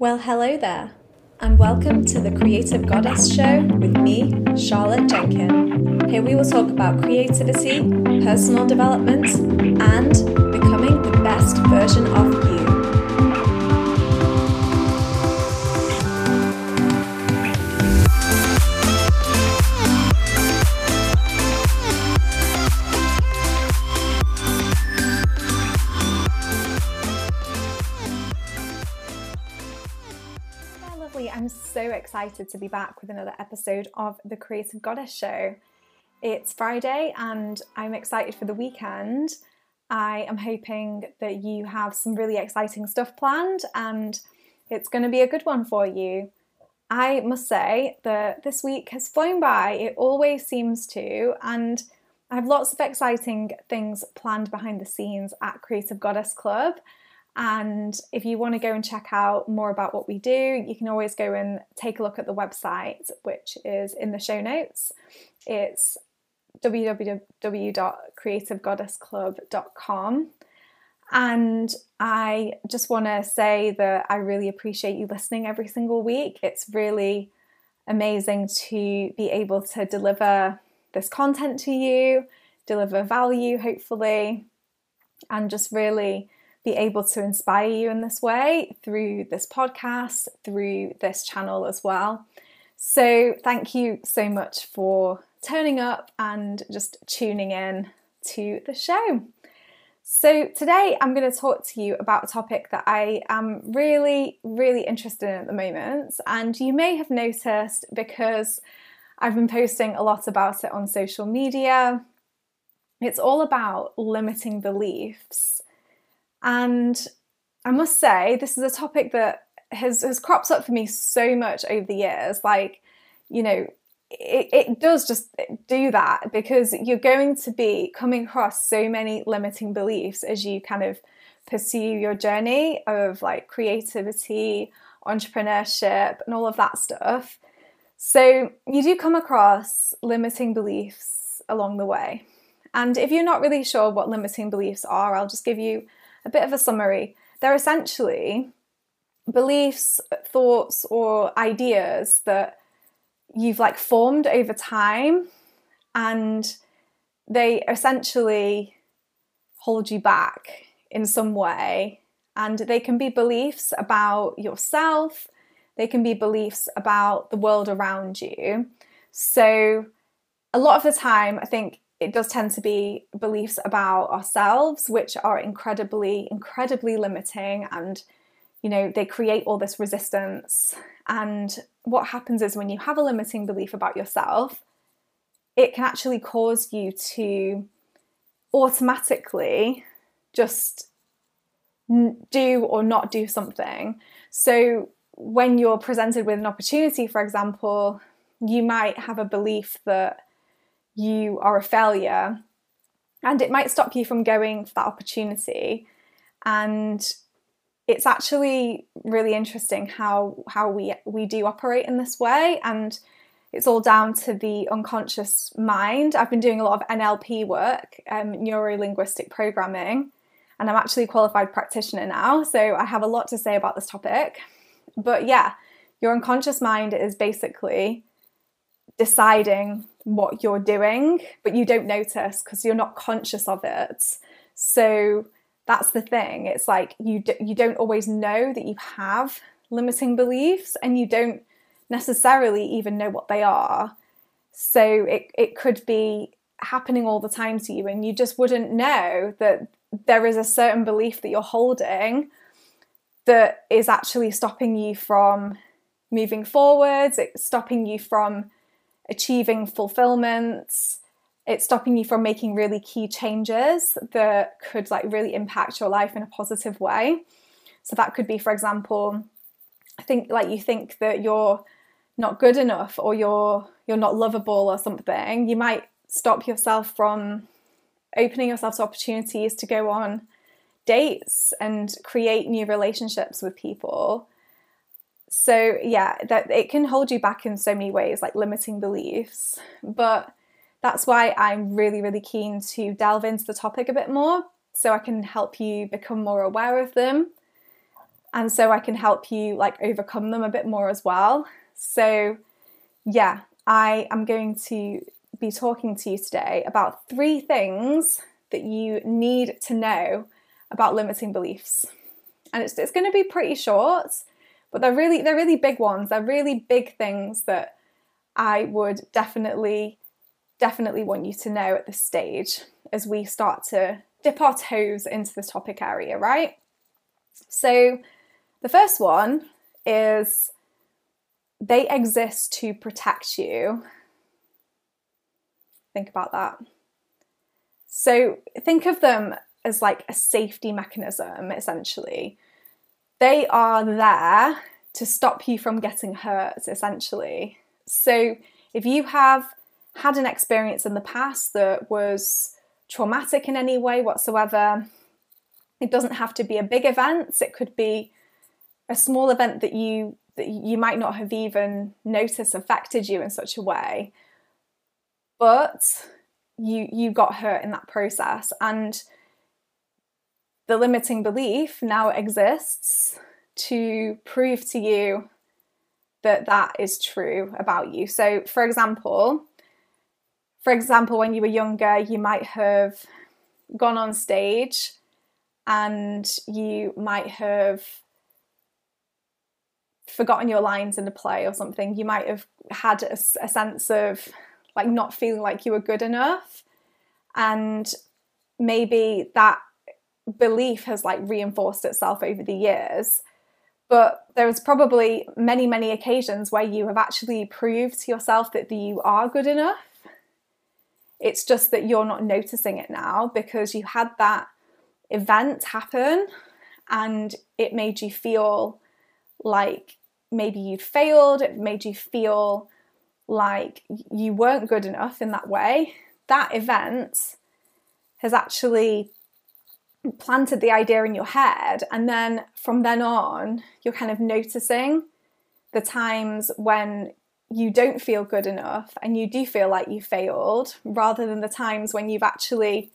Well, hello there, and welcome to the Creative Goddess Show with me, Charlotte Jenkin. Here we will talk about creativity, personal development, and becoming the best version of you. Excited to be back with another episode of the Creative Goddess Show. It's Friday and I'm excited for the weekend. I am hoping that you have some really exciting stuff planned and it's going to be a good one for you. I must say that this week has flown by, it always seems to, and I have lots of exciting things planned behind the scenes at Creative Goddess Club. And if you want to go and check out more about what we do, you can always go and take a look at the website, which is in the show notes. It's www.creativegoddessclub.com. And I just want to say that I really appreciate you listening every single week. It's really amazing to be able to deliver this content to you, deliver value, hopefully, and just really be able to inspire you in this way through this podcast, through this channel as well. So, thank you so much for turning up and just tuning in to the show. So, today I'm going to talk to you about a topic that I am really, really interested in at the moment. And you may have noticed because I've been posting a lot about it on social media. It's all about limiting beliefs. And I must say, this is a topic that has, has cropped up for me so much over the years. Like, you know, it, it does just do that because you're going to be coming across so many limiting beliefs as you kind of pursue your journey of like creativity, entrepreneurship, and all of that stuff. So, you do come across limiting beliefs along the way. And if you're not really sure what limiting beliefs are, I'll just give you a bit of a summary. They're essentially beliefs, thoughts, or ideas that you've like formed over time and they essentially hold you back in some way. And they can be beliefs about yourself, they can be beliefs about the world around you. So, a lot of the time, I think it does tend to be beliefs about ourselves, which are incredibly, incredibly limiting and you know, they create all this resistance. And what happens is when you have a limiting belief about yourself, it can actually cause you to automatically just do or not do something. So when you're presented with an opportunity, for example, you might have a belief that you are a failure and it might stop you from going for that opportunity. And it's actually really interesting how how we we do operate in this way and it's all down to the unconscious mind. I've been doing a lot of nlp work um, neuro linguistic programming and i'm actually a qualified practitioner now so i have a lot to say about this topic. But yeah your unconscious mind is basically deciding what you're doing, but you don't notice because you're not conscious of it. So that's the thing. It's like you d- you don't always know that you have limiting beliefs, and you don't necessarily even know what they are. So it it could be happening all the time to you, and you just wouldn't know that there is a certain belief that you're holding that is actually stopping you from moving forwards. It's stopping you from achieving fulfillment. It's stopping you from making really key changes that could like really impact your life in a positive way. So that could be, for example, I think like you think that you're not good enough or you're you're not lovable or something. You might stop yourself from opening yourself to opportunities to go on dates and create new relationships with people so yeah that it can hold you back in so many ways like limiting beliefs but that's why i'm really really keen to delve into the topic a bit more so i can help you become more aware of them And so I can help you like overcome them a bit more as well. So, yeah, I am going to be talking to you today about three things that you need to know about limiting beliefs. And it's, it's going to be pretty short, but they're really they're really big ones. They're really big things that I would definitely definitely want you to know at this stage as we start to dip our toes into the topic area, right? So, the first one is they exist to protect you. Think about that. So, think of them as like a safety mechanism, essentially. They are there to stop you from getting hurt, essentially. So, if you have had an experience in the past that was traumatic in any way whatsoever, it doesn't have to be a big event. It could be a small event that you that you might not have even noticed affected you in such a way. But you you got hurt in that process and the limiting belief now exists to prove to you that that is true about you. So for example, for example, when you were younger, you might have gone on stage and you might have forgotten your lines in a play or something. You might have had a, a sense of like not feeling like you were good enough. And maybe that belief has like reinforced itself over the years. But there was probably many, many occasions where you have actually proved to yourself that you are good enough it's just that you're not noticing it now because you had that event happen and it made you feel like maybe you'd failed, it made you feel like you weren't good enough in that way. That event has actually planted the idea in your head, and then from then on, you're kind of noticing the times when you don't feel good enough and you do feel like you failed rather than the times when you've actually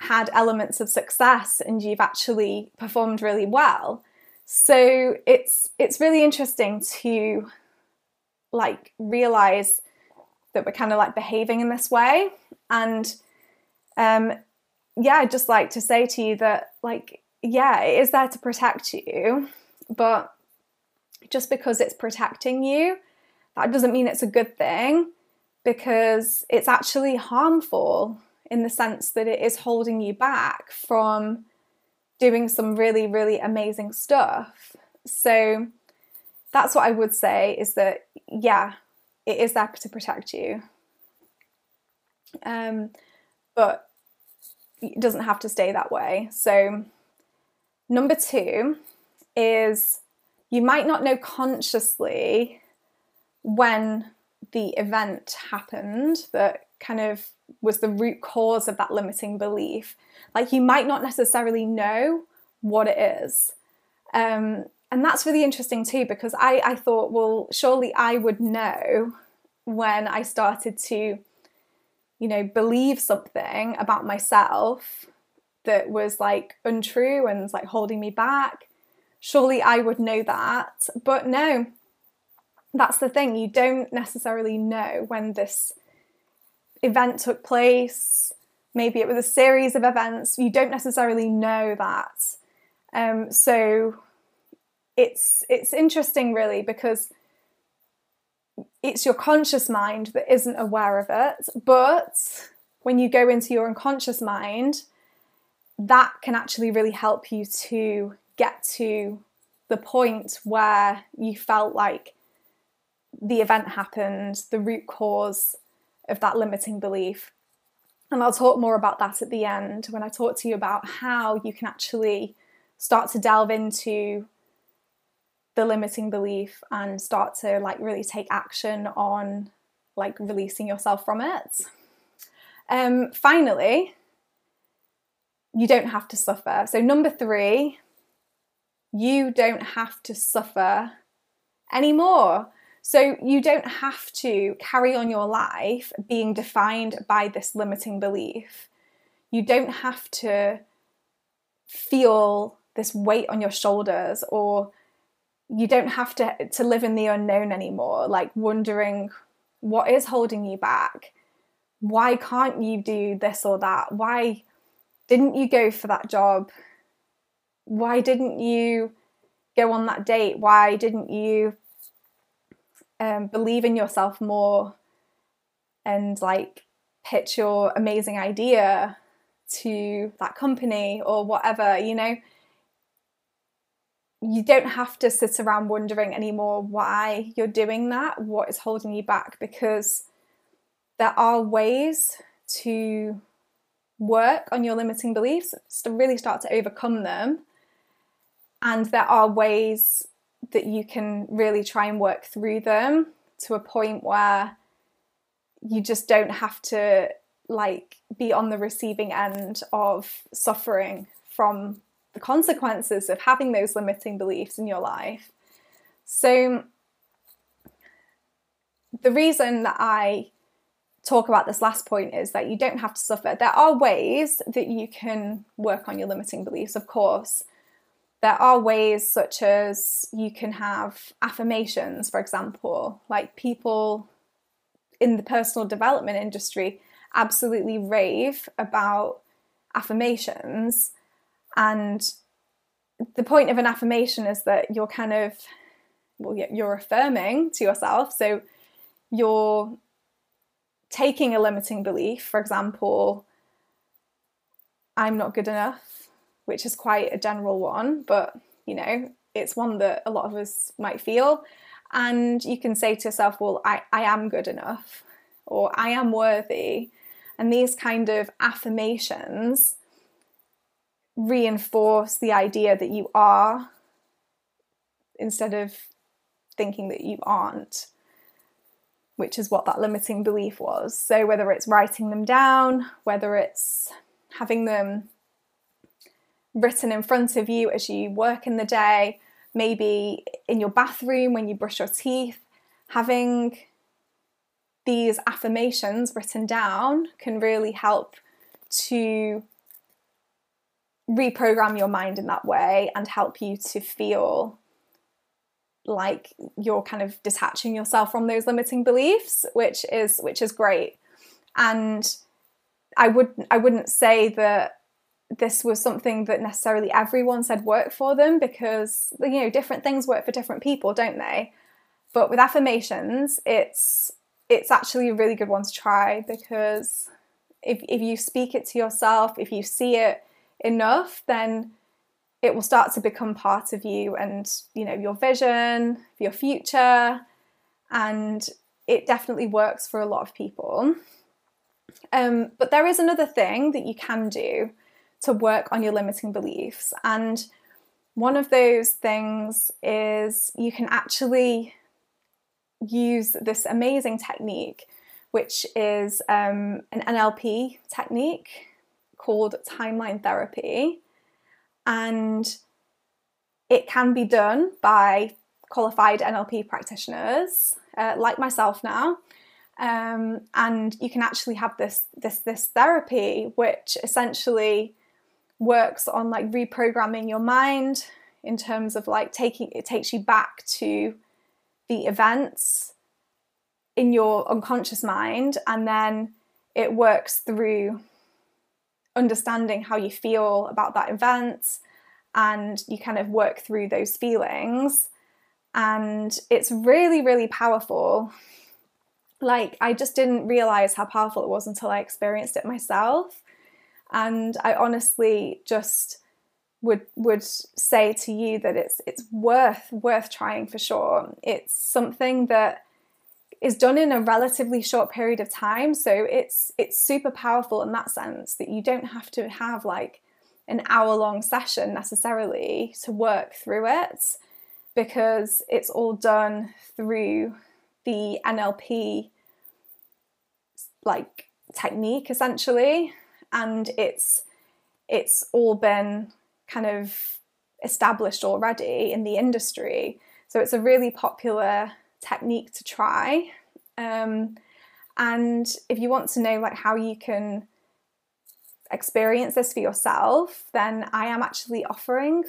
had elements of success and you've actually performed really well. So it's it's really interesting to like realize that we're kind of like behaving in this way. And um yeah i'd just like to say to you that like yeah it is there to protect you but just because it's protecting you that doesn't mean it's a good thing because it's actually harmful in the sense that it is holding you back from doing some really, really amazing stuff. So that's what I would say is that, yeah, it is there to protect you. Um, but it doesn't have to stay that way. So, number two is you might not know consciously when the event happened that kind of was the root cause of that limiting belief. Like you might not necessarily know what it is. Um, and that's really interesting too, because I, I thought, well, surely I would know when I started to, you know, believe something about myself that was like untrue and like holding me back. Surely I would know that. But no, that's the thing, you don't necessarily know when this event took place. Maybe it was a series of events. You don't necessarily know that. Um, so it's it's interesting really because it's your conscious mind that isn't aware of it, but when you go into your unconscious mind, that can actually really help you to get to the point where you felt like the event happened, the root cause of that limiting belief. And I'll talk more about that at the end when I talk to you about how you can actually start to delve into the limiting belief and start to like really take action on like releasing yourself from it. Um, finally, you don't have to suffer. So, number three, you don't have to suffer anymore. So you don't have to carry on your life being defined by this limiting belief. You don't have to feel this weight on your shoulders or you don't have to to live in the unknown anymore like wondering what is holding you back. Why can't you do this or that? Why didn't you go for that job? Why didn't you go on that date? Why didn't you um, believe in yourself more and like pitch your amazing idea to that company or whatever you know you don't have to sit around wondering anymore why you're doing that, what is holding you back, because there are ways to work on your limiting beliefs, to really start to overcome them. And there are ways that you can really try and work through them to a point where you just don't have to like be on the receiving end of suffering from the consequences of having those limiting beliefs in your life. So, the reason that I talk about this last point is that you don't have to suffer. There are ways that you can work on your limiting beliefs, of course. There are ways such as you can have affirmations, for example, like people in the personal development industry absolutely rave about affirmations and the point of an affirmation is that you're kind of, well, you're affirming to yourself. So you're taking a limiting belief, for example, I'm not good enough, which is quite a general one, but you know, it's one that a lot of us might feel. And you can say to yourself, well, I, I am good enough, or I am worthy. And these kind of affirmations reinforce the idea that you are instead of thinking that you aren't, which is what that limiting belief was. So, whether it's writing them down, whether it's having them written in front of you as you work in the day, maybe in your bathroom when you brush your teeth, having these affirmations written down can really help to reprogram your mind in that way and help you to feel like you're kind of detaching yourself from those limiting beliefs which is which is great. And i would i wouldn't say that this was something that necessarily everyone said worked for them because you know different things work for different people don't they? But with affirmations it's it's actually a really good one to try because if, if you speak it to yourself if you see it enough, then it will start to become part of you and you know your vision, your future, and it definitely works for a lot of people. Um, but there is another thing that you can do to work on your limiting beliefs, and one of those things is you can actually use this amazing technique, which is um, an NLP technique called timeline therapy. And it can be done by qualified NLP practitioners, uh, like myself now. Um, and you can actually have this this this therapy, which essentially works on like reprogramming your mind in terms of like taking it takes you back to the events in your unconscious mind, and then it works through understanding how you feel about that event and you kind of work through those feelings. And it's really, really powerful. Like, I just didn't realize how powerful it was until I experienced it myself. And I honestly just would would say to you that it's it's worth worth trying for sure. It's something that is done in a relatively short period of time. So it's it's super powerful in that sense that you don't have to have like an hour long session necessarily to work through it because it's all done through the NLP like technique essentially. And it's it's all been kind of established already in the industry. So it's a really popular technique to try. Um, and if you want to know like how you can experience this for yourself, then I am actually offering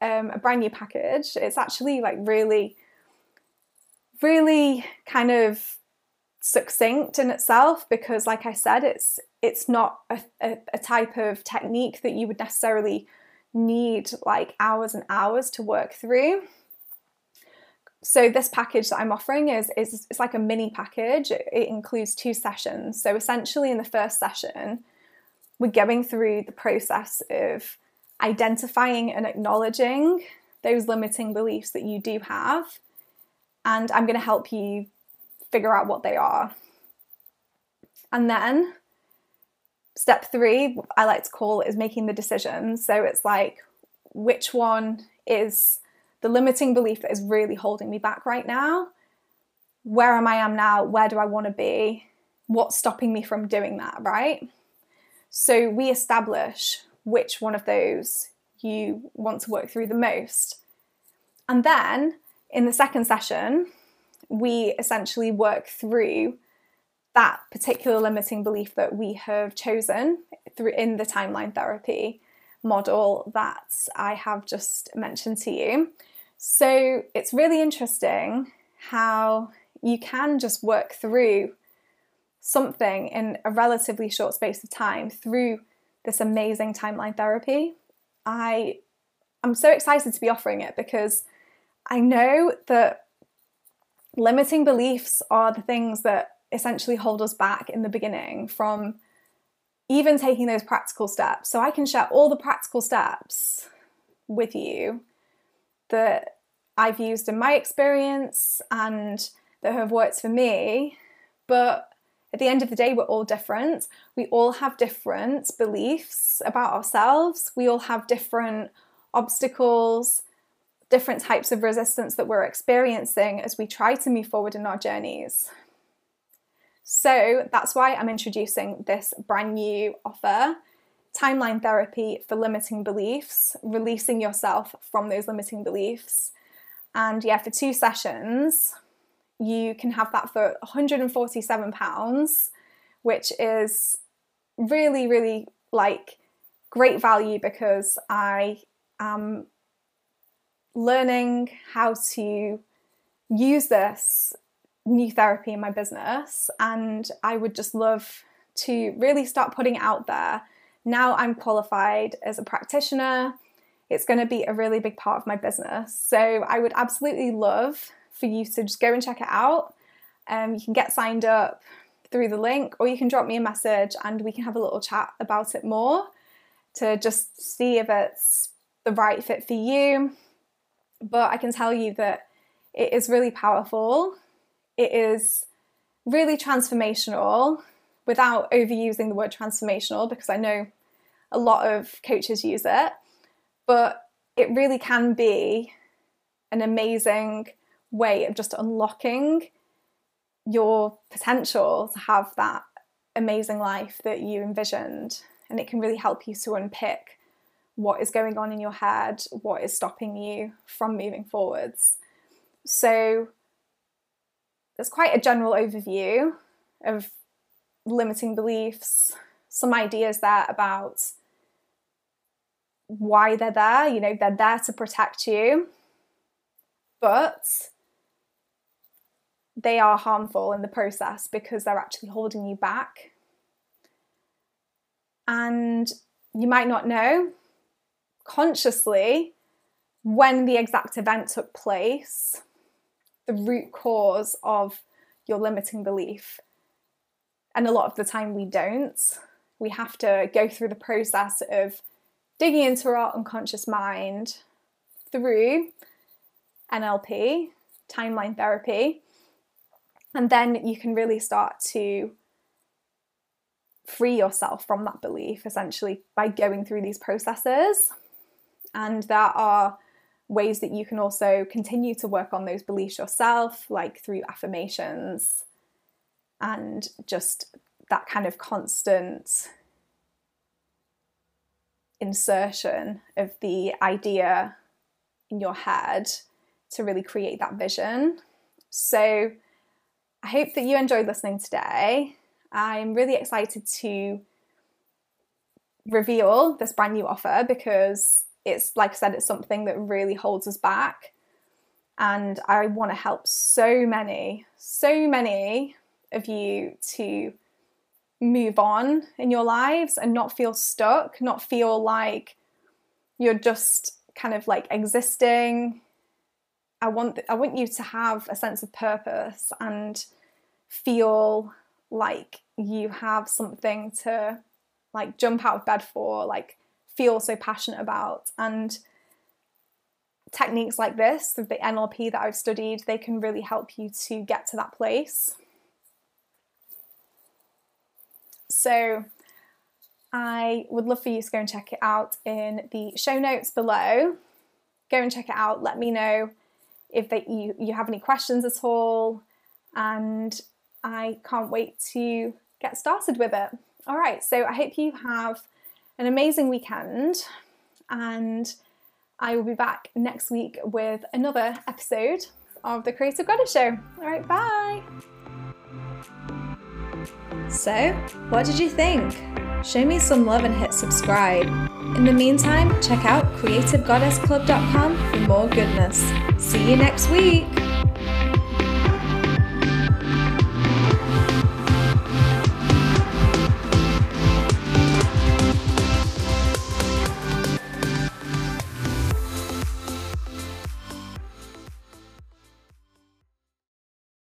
um, a brand new package. It's actually like really, really kind of succinct in itself because, like I said, it's it's not a, a, a type of technique that you would necessarily need like hours and hours to work through. So this package that I'm offering is is it's like a mini package. It, it includes two sessions. So essentially, in the first session, we're going through the process of identifying and acknowledging those limiting beliefs that you do have. And I'm going to help you figure out what they are. And then step three, I like to call is making the decision. So it's like, which one is the limiting belief that is really holding me back right now? Where am I am now? Where do I want to be? What's stopping me from doing that, right? So we establish which one of those you want to work through the most. And then in the second session, we essentially work through that particular limiting belief that we have chosen through in the timeline therapy model that I have just mentioned to you. So it's really interesting how you can just work through something in a relatively short space of time through this amazing timeline therapy. I I'm so excited to be offering it because I know that limiting beliefs are the things that essentially hold us back in the beginning from even taking those practical steps. So I can share all the practical steps with you that I've used in my experience and that have worked for me, but at the end of the day, we're all different. We all have different beliefs about ourselves. We all have different obstacles, different types of resistance that we're experiencing as we try to move forward in our journeys. So that's why I'm introducing this brand new offer timeline therapy for limiting beliefs, releasing yourself from those limiting beliefs. And yeah, for two sessions, you can have that for £147, which is really, really like great value because I am learning how to use this new therapy in my business and I would just love to really start putting it out there. Now I'm qualified as a practitioner. It's going to be a really big part of my business. So I would absolutely love for you to just go and check it out. Um, you can get signed up through the link, or you can drop me a message and we can have a little chat about it more to just see if it's the right fit for you. But I can tell you that it is really powerful. It is really transformational without overusing the word transformational because I know a lot of coaches use it. But it really can be an amazing way of just unlocking your potential to have that amazing life that you envisioned. And it can really help you to unpick what is going on in your head, what is stopping you from moving forwards. So, there's quite a general overview of limiting beliefs, some ideas there about why they're there. You know, they're there to protect you, but they are harmful in the process because they're actually holding you back. And you might not know consciously when the exact event took place, the root cause of your limiting belief. And a lot of the time we don't. We have to go through the process of digging into our unconscious mind through NLP, timeline therapy, and then you can really start to free yourself from that belief essentially by going through these processes. And there are ways that you can also continue to work on those beliefs yourself, like through affirmations and just that kind of constant insertion of the idea in your head to really create that vision. So, I hope that you enjoyed listening today. I'm really excited to reveal this brand new offer because it's like I said, it's something that really holds us back. And I want to help so many, so many of you to move on in your lives and not feel stuck, not feel like you're just kind of like existing. I want I want you to have a sense of purpose and feel like you have something to like jump out of bed for, like feel so passionate about. And techniques like this, the NLP that I've studied, they can really help you to get to that place. So I would love for you to go and check it out in the show notes below. Go and check it out. Let me know if they, you, you have any questions at all. And I can't wait to get started with it. All right, so I hope you have an amazing weekend and I will be back next week with another episode of the Creative Goddess Show. All right, bye. So, what did you think? Show me some love and hit subscribe. In the meantime, check out creativegoddessclub.com for more goodness. See you next week!